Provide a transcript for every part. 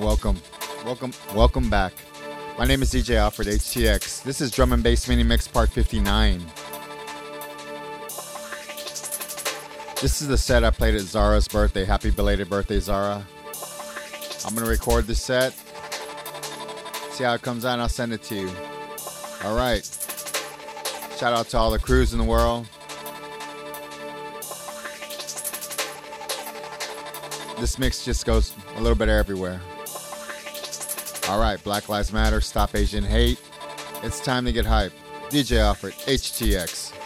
Welcome, welcome, welcome back. My name is DJ Alfred HTX. This is Drum and Bass Mini Mix Part 59. This is the set I played at Zara's birthday. Happy belated birthday, Zara. I'm gonna record the set. See how it comes out, I'll send it to you. All right. Shout out to all the crews in the world. This mix just goes a little bit everywhere. All right, Black Lives Matter, Stop Asian Hate. It's time to get hype. DJ Alfred, HTX.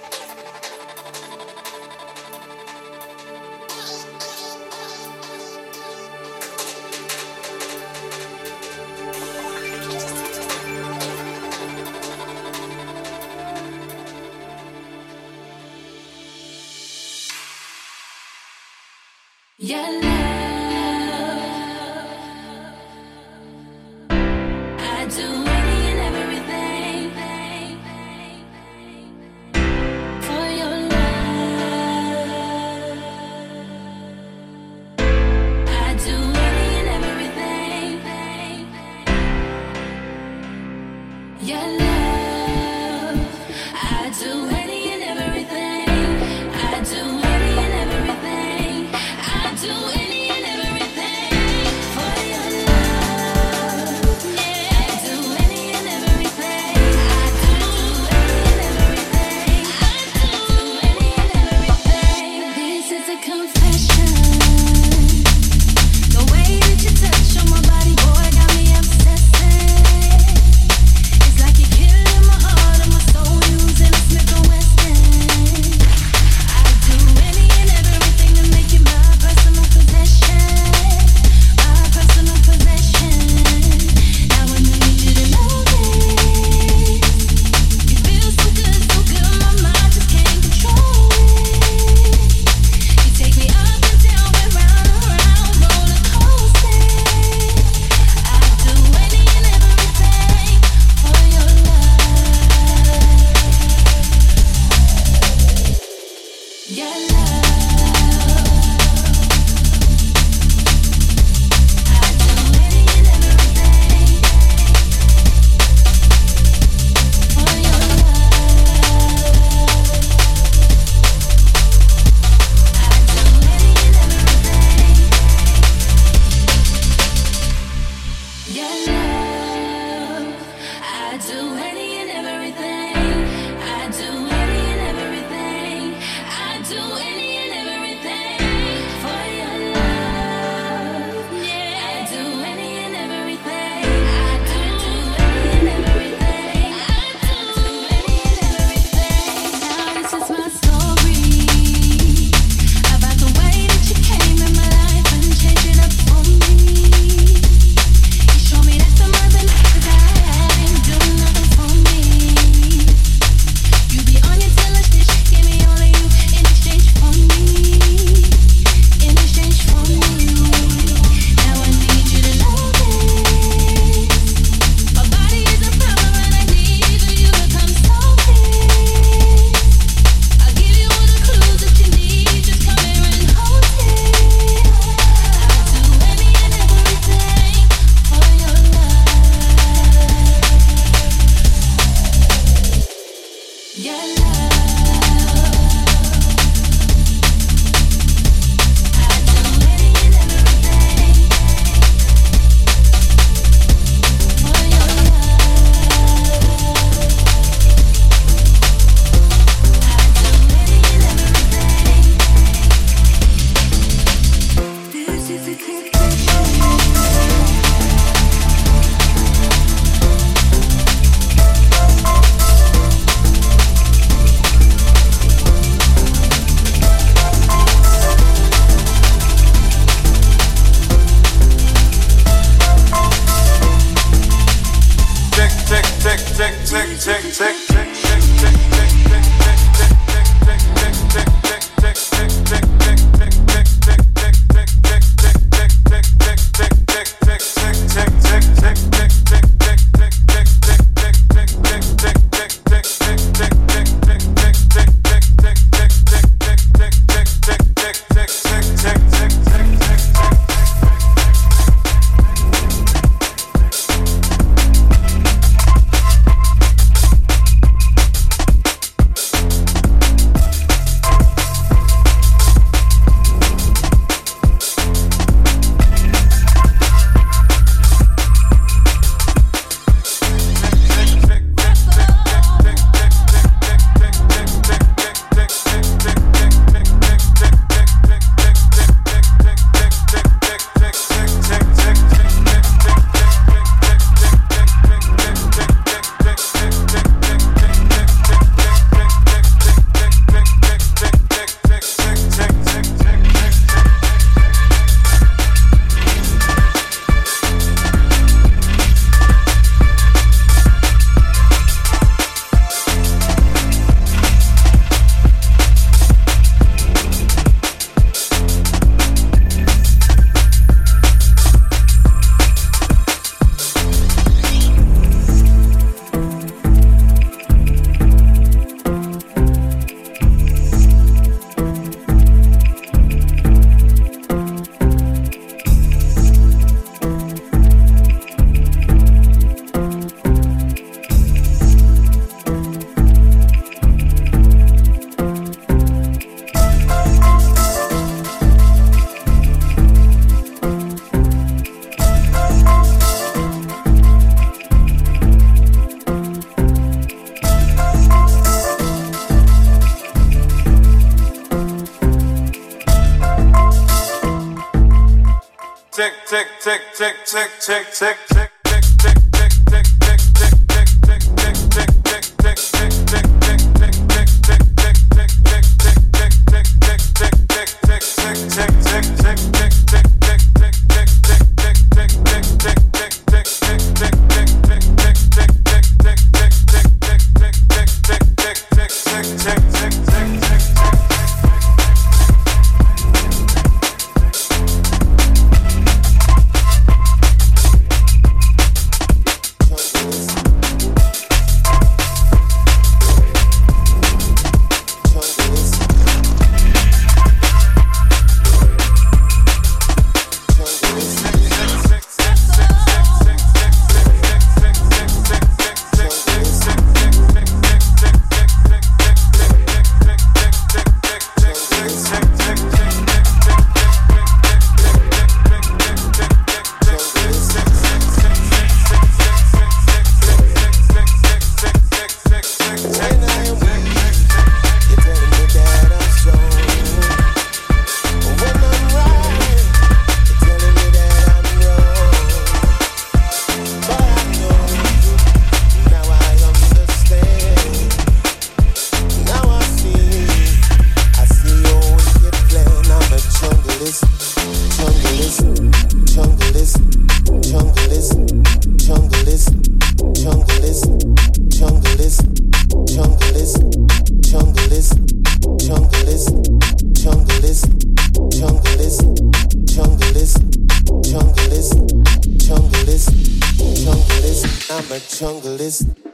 jungle is.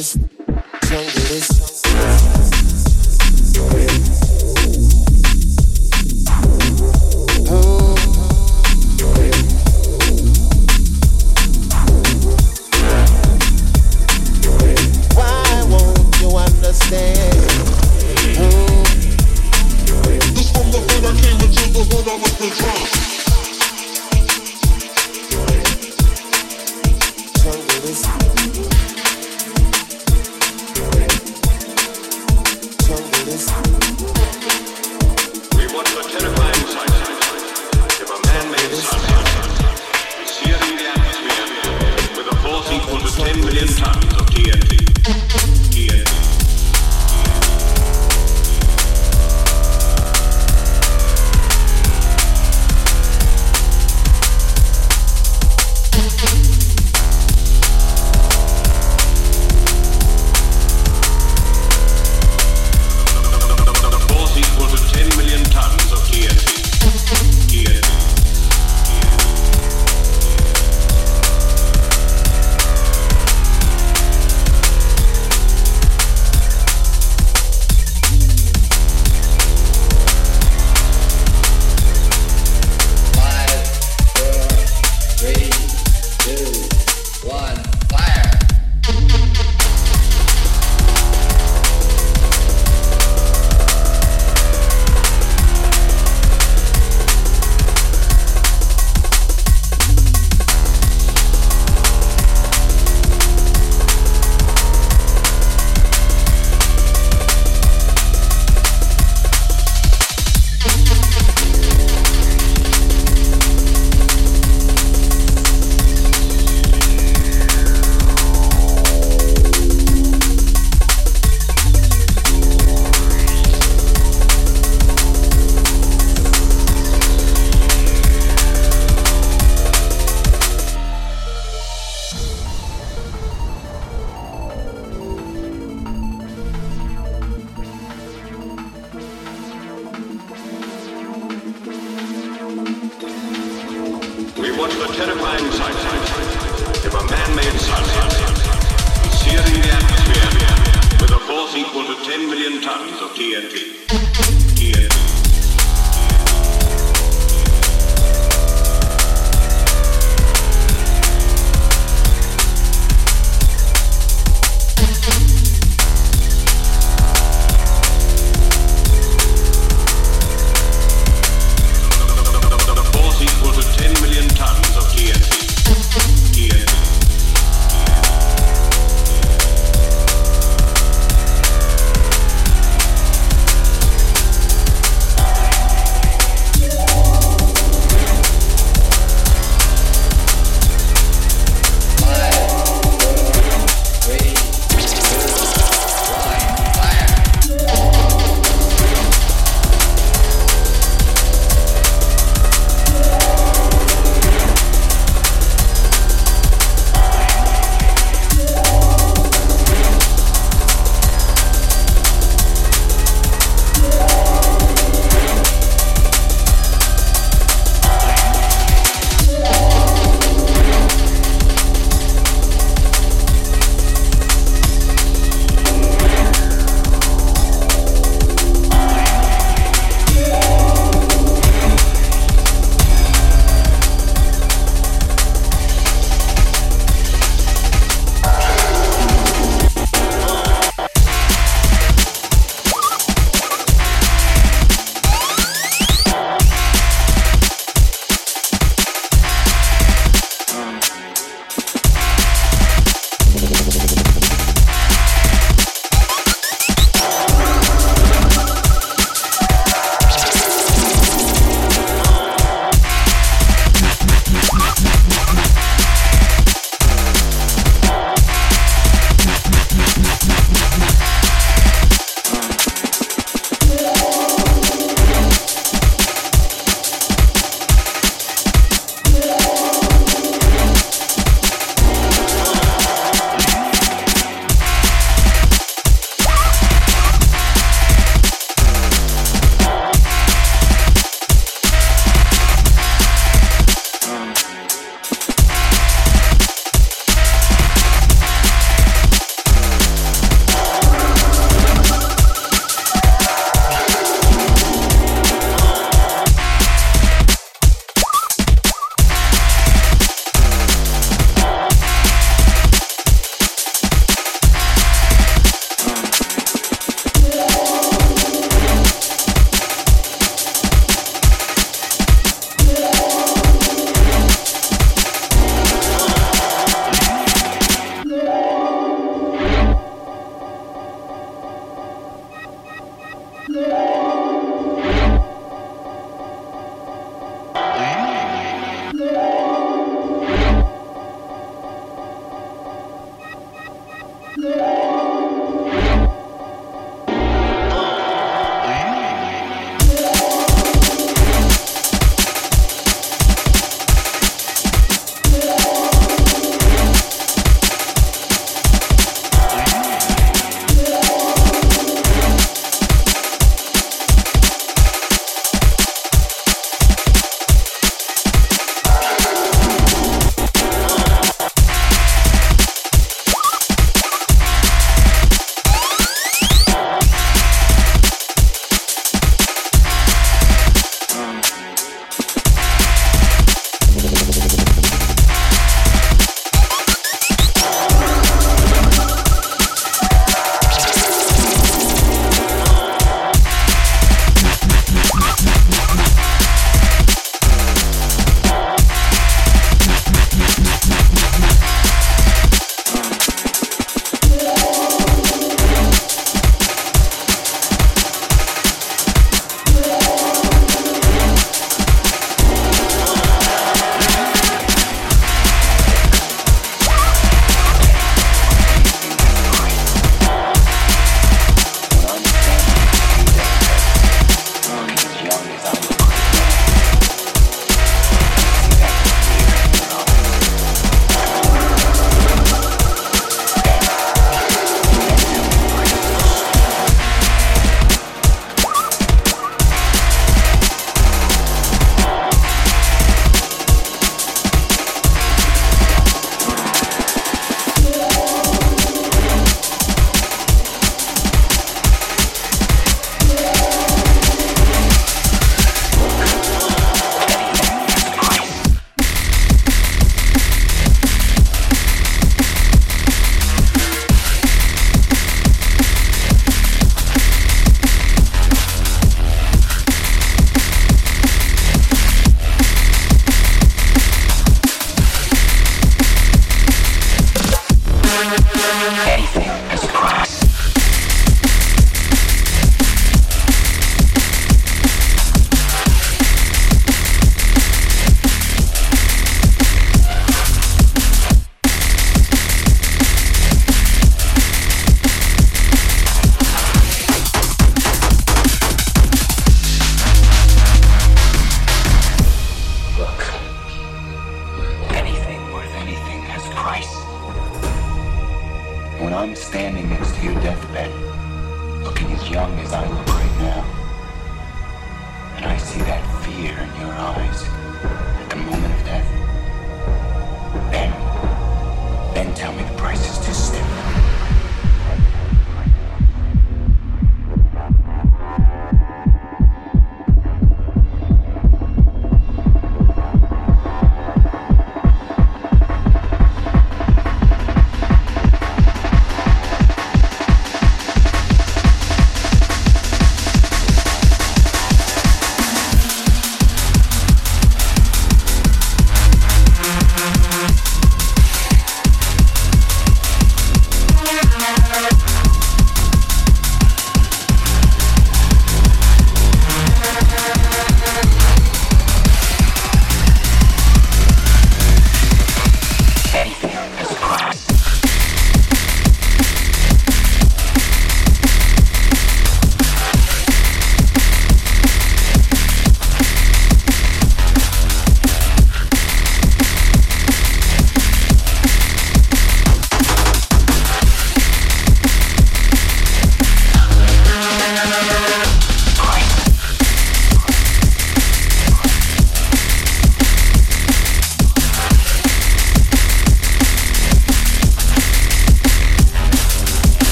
is.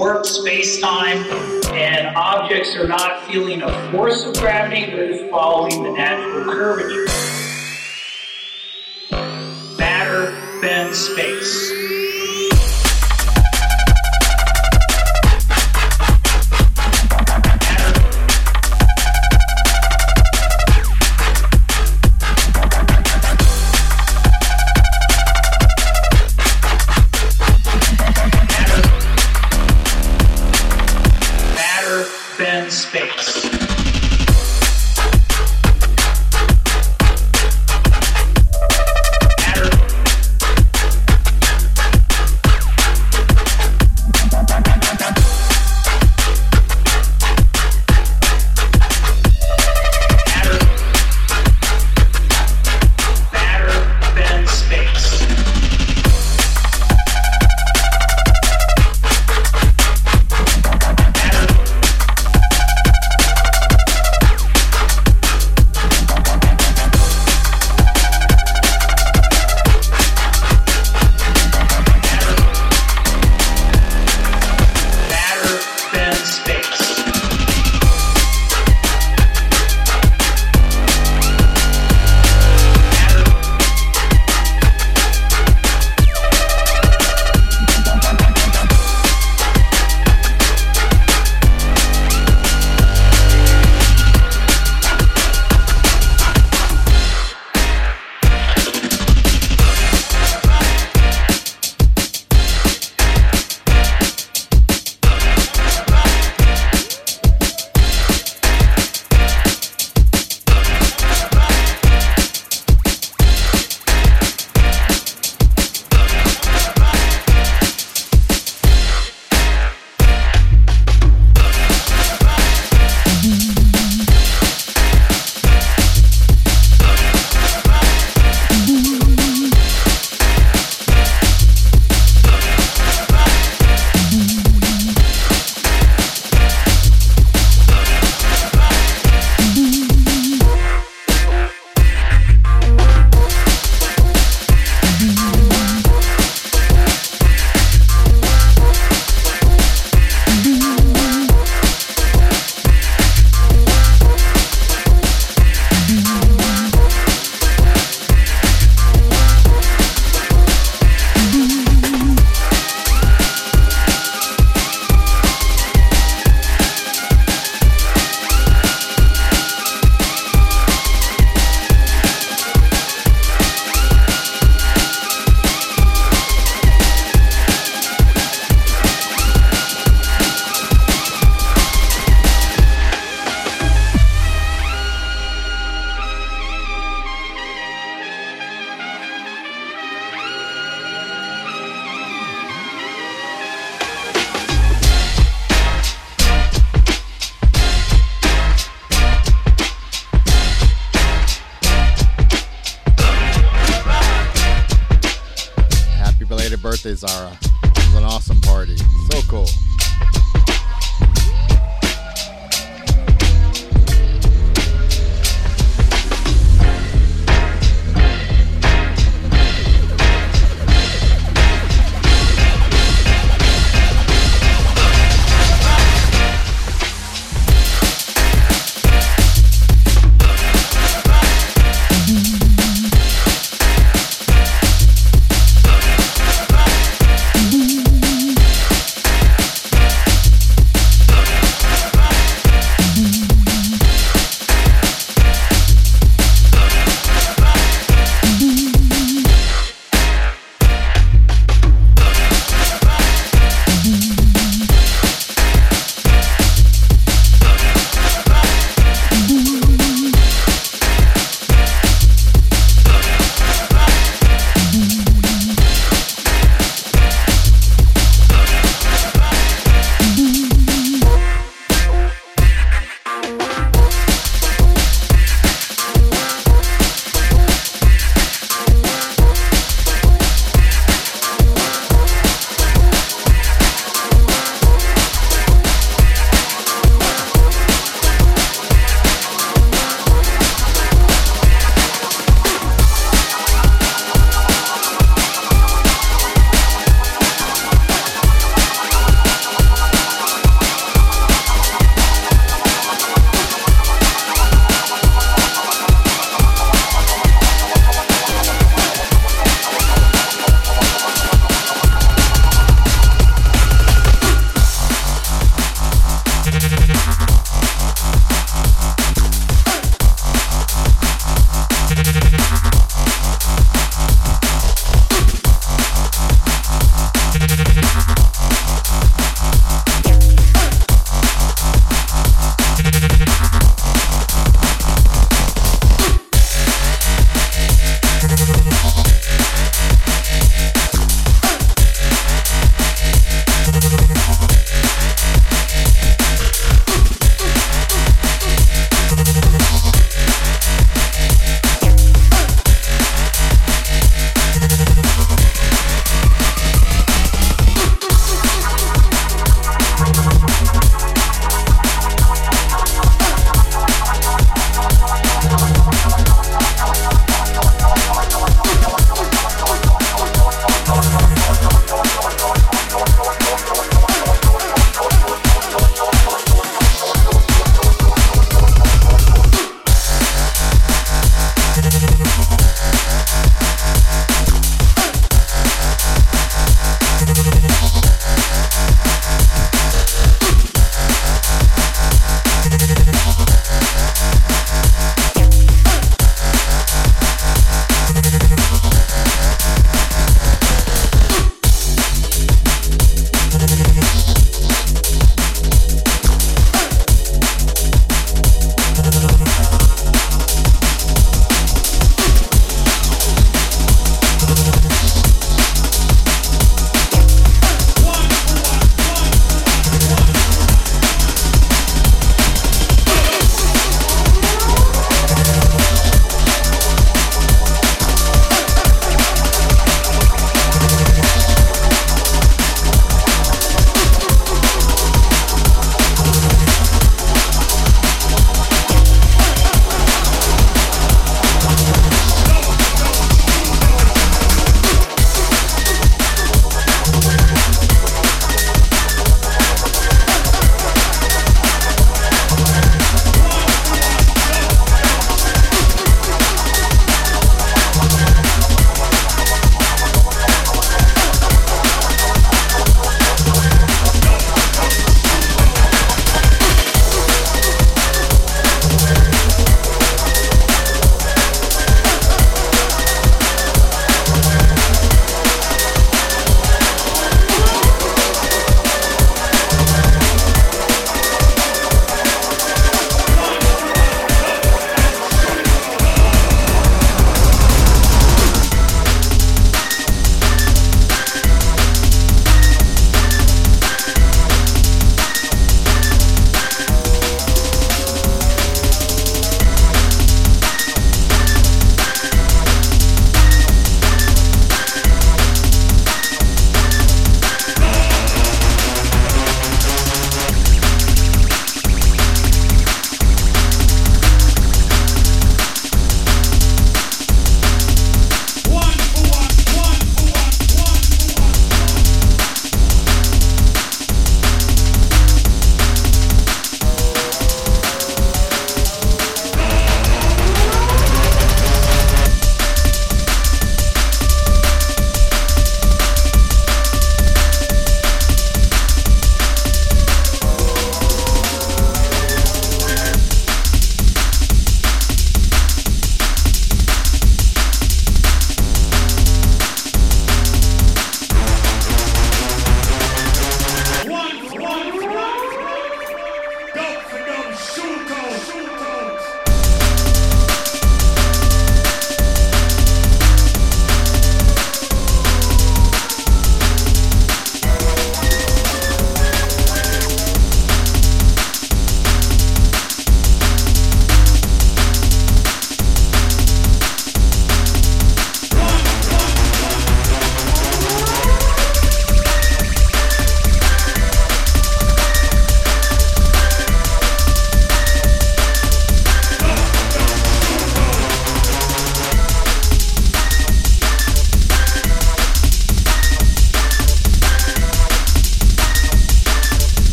warped space-time, and objects are not feeling a force of gravity, they're just following the natural curvature. Matter bends space.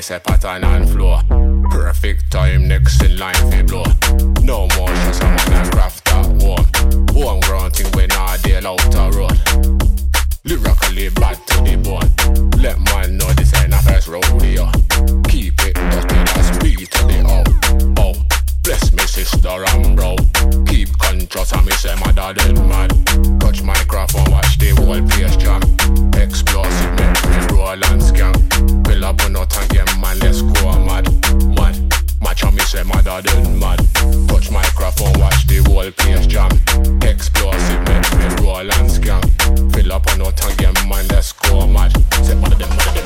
Me say pattern and flow. Perfect time next in line fi blow. No more shots, I'm craft at home. Homegrown thing when I deal out a road. Lyrically bad to the bone. Let man know this ain't a first rodeo. Keep it dirty, that's beat to the out. Oh, bless me sister and bro. And me say mother than mad. Touch microphone, watch the whole place jam. Explosive, make me roll and scan. Fill up on no tank, yeah man, let's go mad, mad. Match me say mother than mad. Touch microphone, watch the whole place jam. Explosive, make me roll and scan. Fill up on no tank, yeah man, let's go mad. Say than mad. Them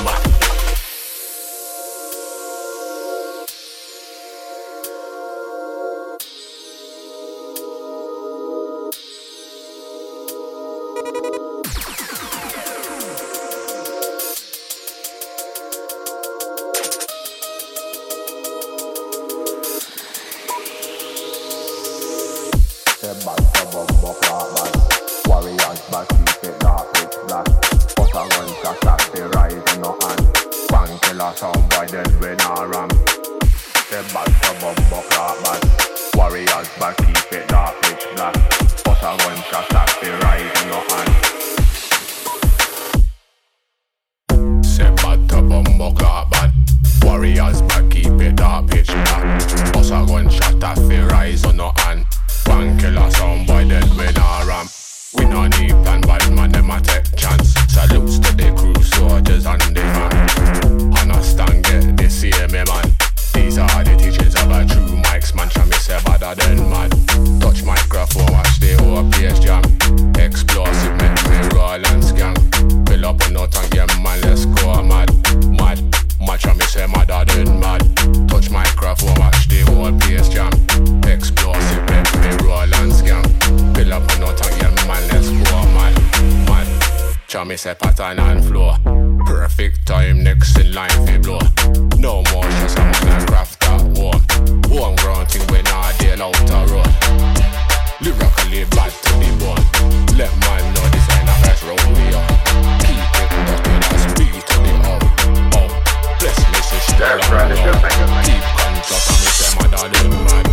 set pattern and flow. Perfect time, next in line for blow. No more stress, I'm gonna craft that war. One ground thing when I deal out a road. Lyrically bad to be born. Let my know this ain't a fresh road we up. Keep it nothing, I speed to the up. Up, bless me, sister. Keep control, I miss them, I don't do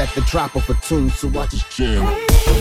at the drop of a tune, so I just chill.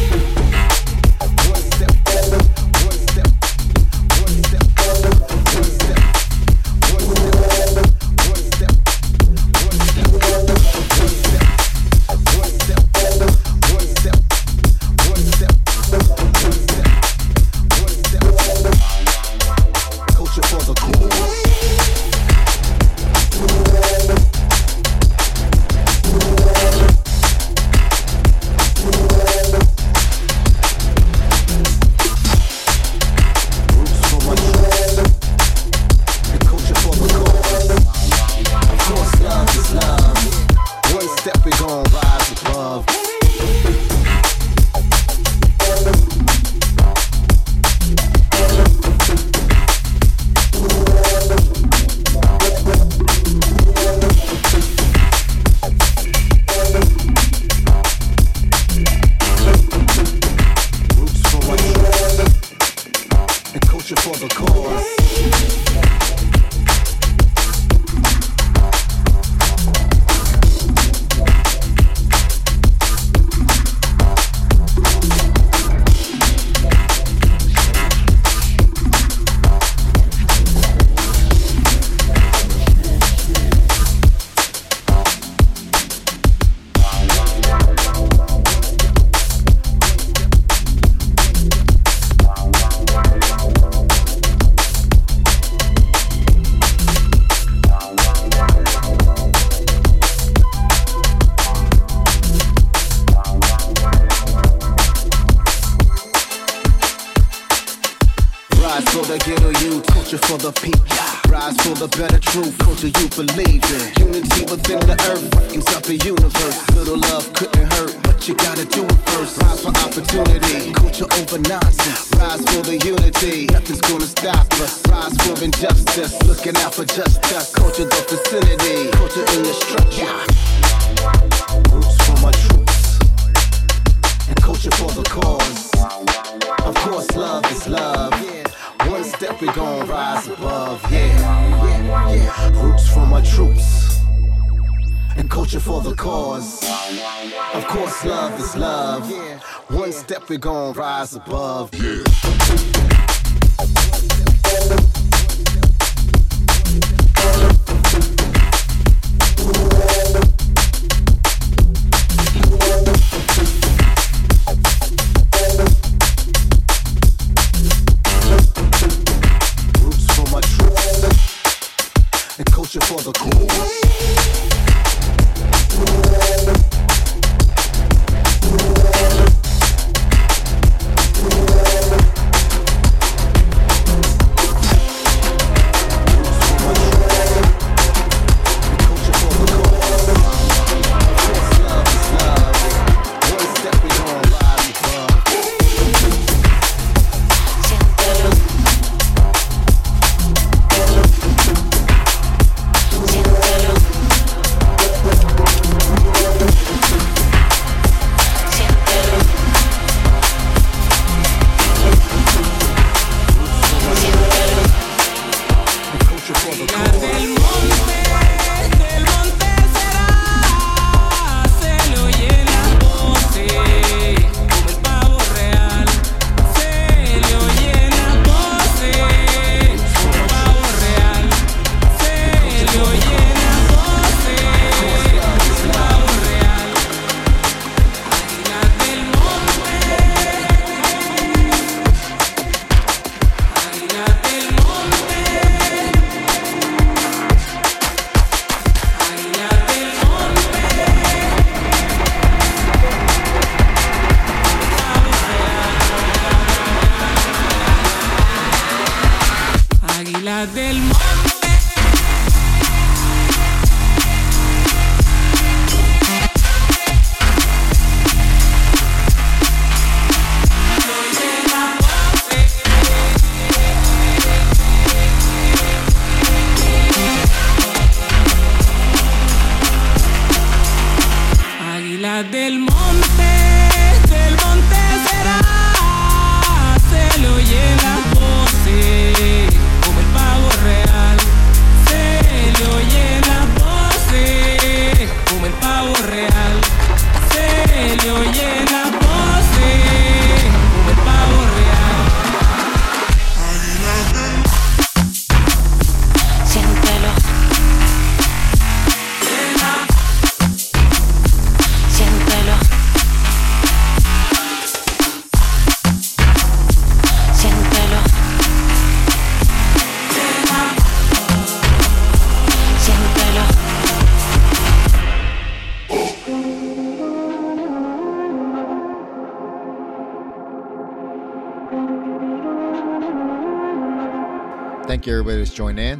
Joined in.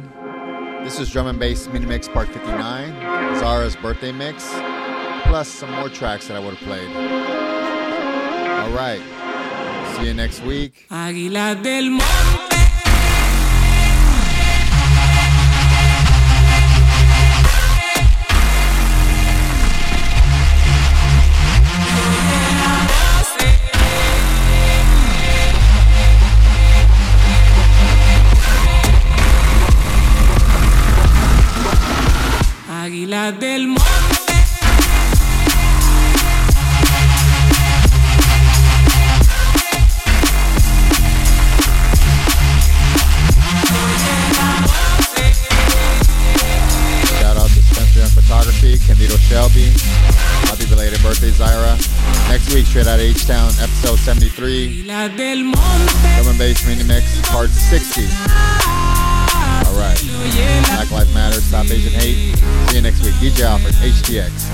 This is Drum and Bass Mini Mix Part 59, Zara's birthday mix, plus some more tracks that I would have played. All right. See you next week. Fit out of H-Town, episode 73. Drum and Bass Mini Mix, part 60. All right. Black Lives Matter, Stop Asian Hate. See you next week. DJ Alfred, HTX.